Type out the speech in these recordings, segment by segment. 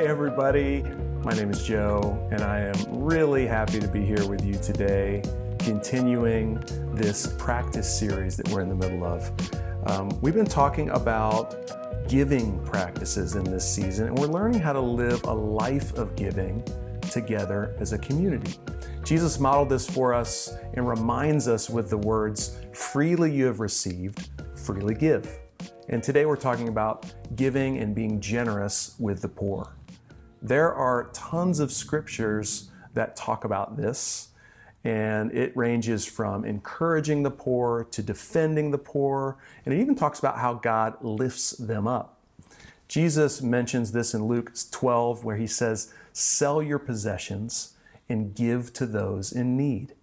Hey, everybody. My name is Joe, and I am really happy to be here with you today, continuing this practice series that we're in the middle of. Um, we've been talking about giving practices in this season, and we're learning how to live a life of giving together as a community. Jesus modeled this for us and reminds us with the words, freely you have received, freely give. And today we're talking about giving and being generous with the poor. There are tons of scriptures that talk about this, and it ranges from encouraging the poor to defending the poor, and it even talks about how God lifts them up. Jesus mentions this in Luke 12, where he says, Sell your possessions and give to those in need.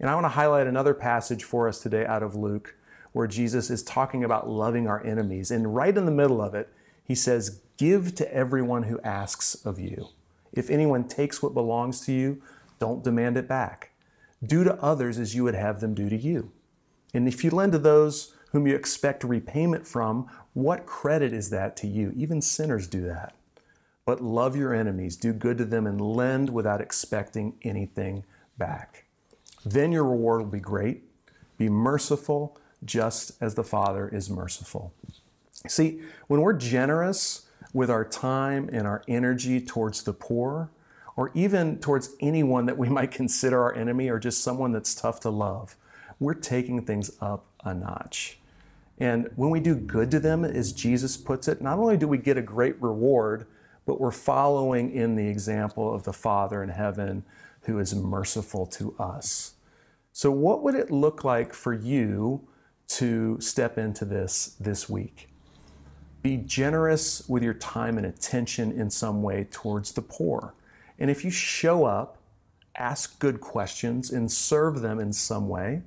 And I want to highlight another passage for us today out of Luke, where Jesus is talking about loving our enemies. And right in the middle of it, he says, Give to everyone who asks of you. If anyone takes what belongs to you, don't demand it back. Do to others as you would have them do to you. And if you lend to those whom you expect repayment from, what credit is that to you? Even sinners do that. But love your enemies, do good to them, and lend without expecting anything back. Then your reward will be great. Be merciful, just as the Father is merciful. See, when we're generous with our time and our energy towards the poor, or even towards anyone that we might consider our enemy or just someone that's tough to love, we're taking things up a notch. And when we do good to them, as Jesus puts it, not only do we get a great reward, but we're following in the example of the Father in heaven who is merciful to us. So, what would it look like for you to step into this this week? Be generous with your time and attention in some way towards the poor. And if you show up, ask good questions, and serve them in some way,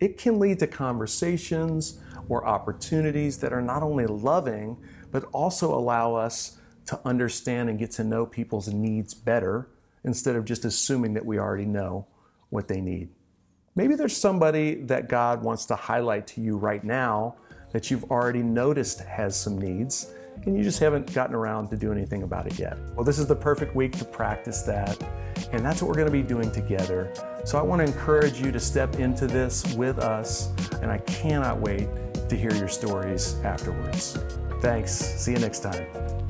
it can lead to conversations or opportunities that are not only loving, but also allow us to understand and get to know people's needs better instead of just assuming that we already know what they need. Maybe there's somebody that God wants to highlight to you right now that you've already noticed has some needs and you just haven't gotten around to do anything about it yet. Well, this is the perfect week to practice that, and that's what we're going to be doing together. So I want to encourage you to step into this with us, and I cannot wait to hear your stories afterwards. Thanks. See you next time.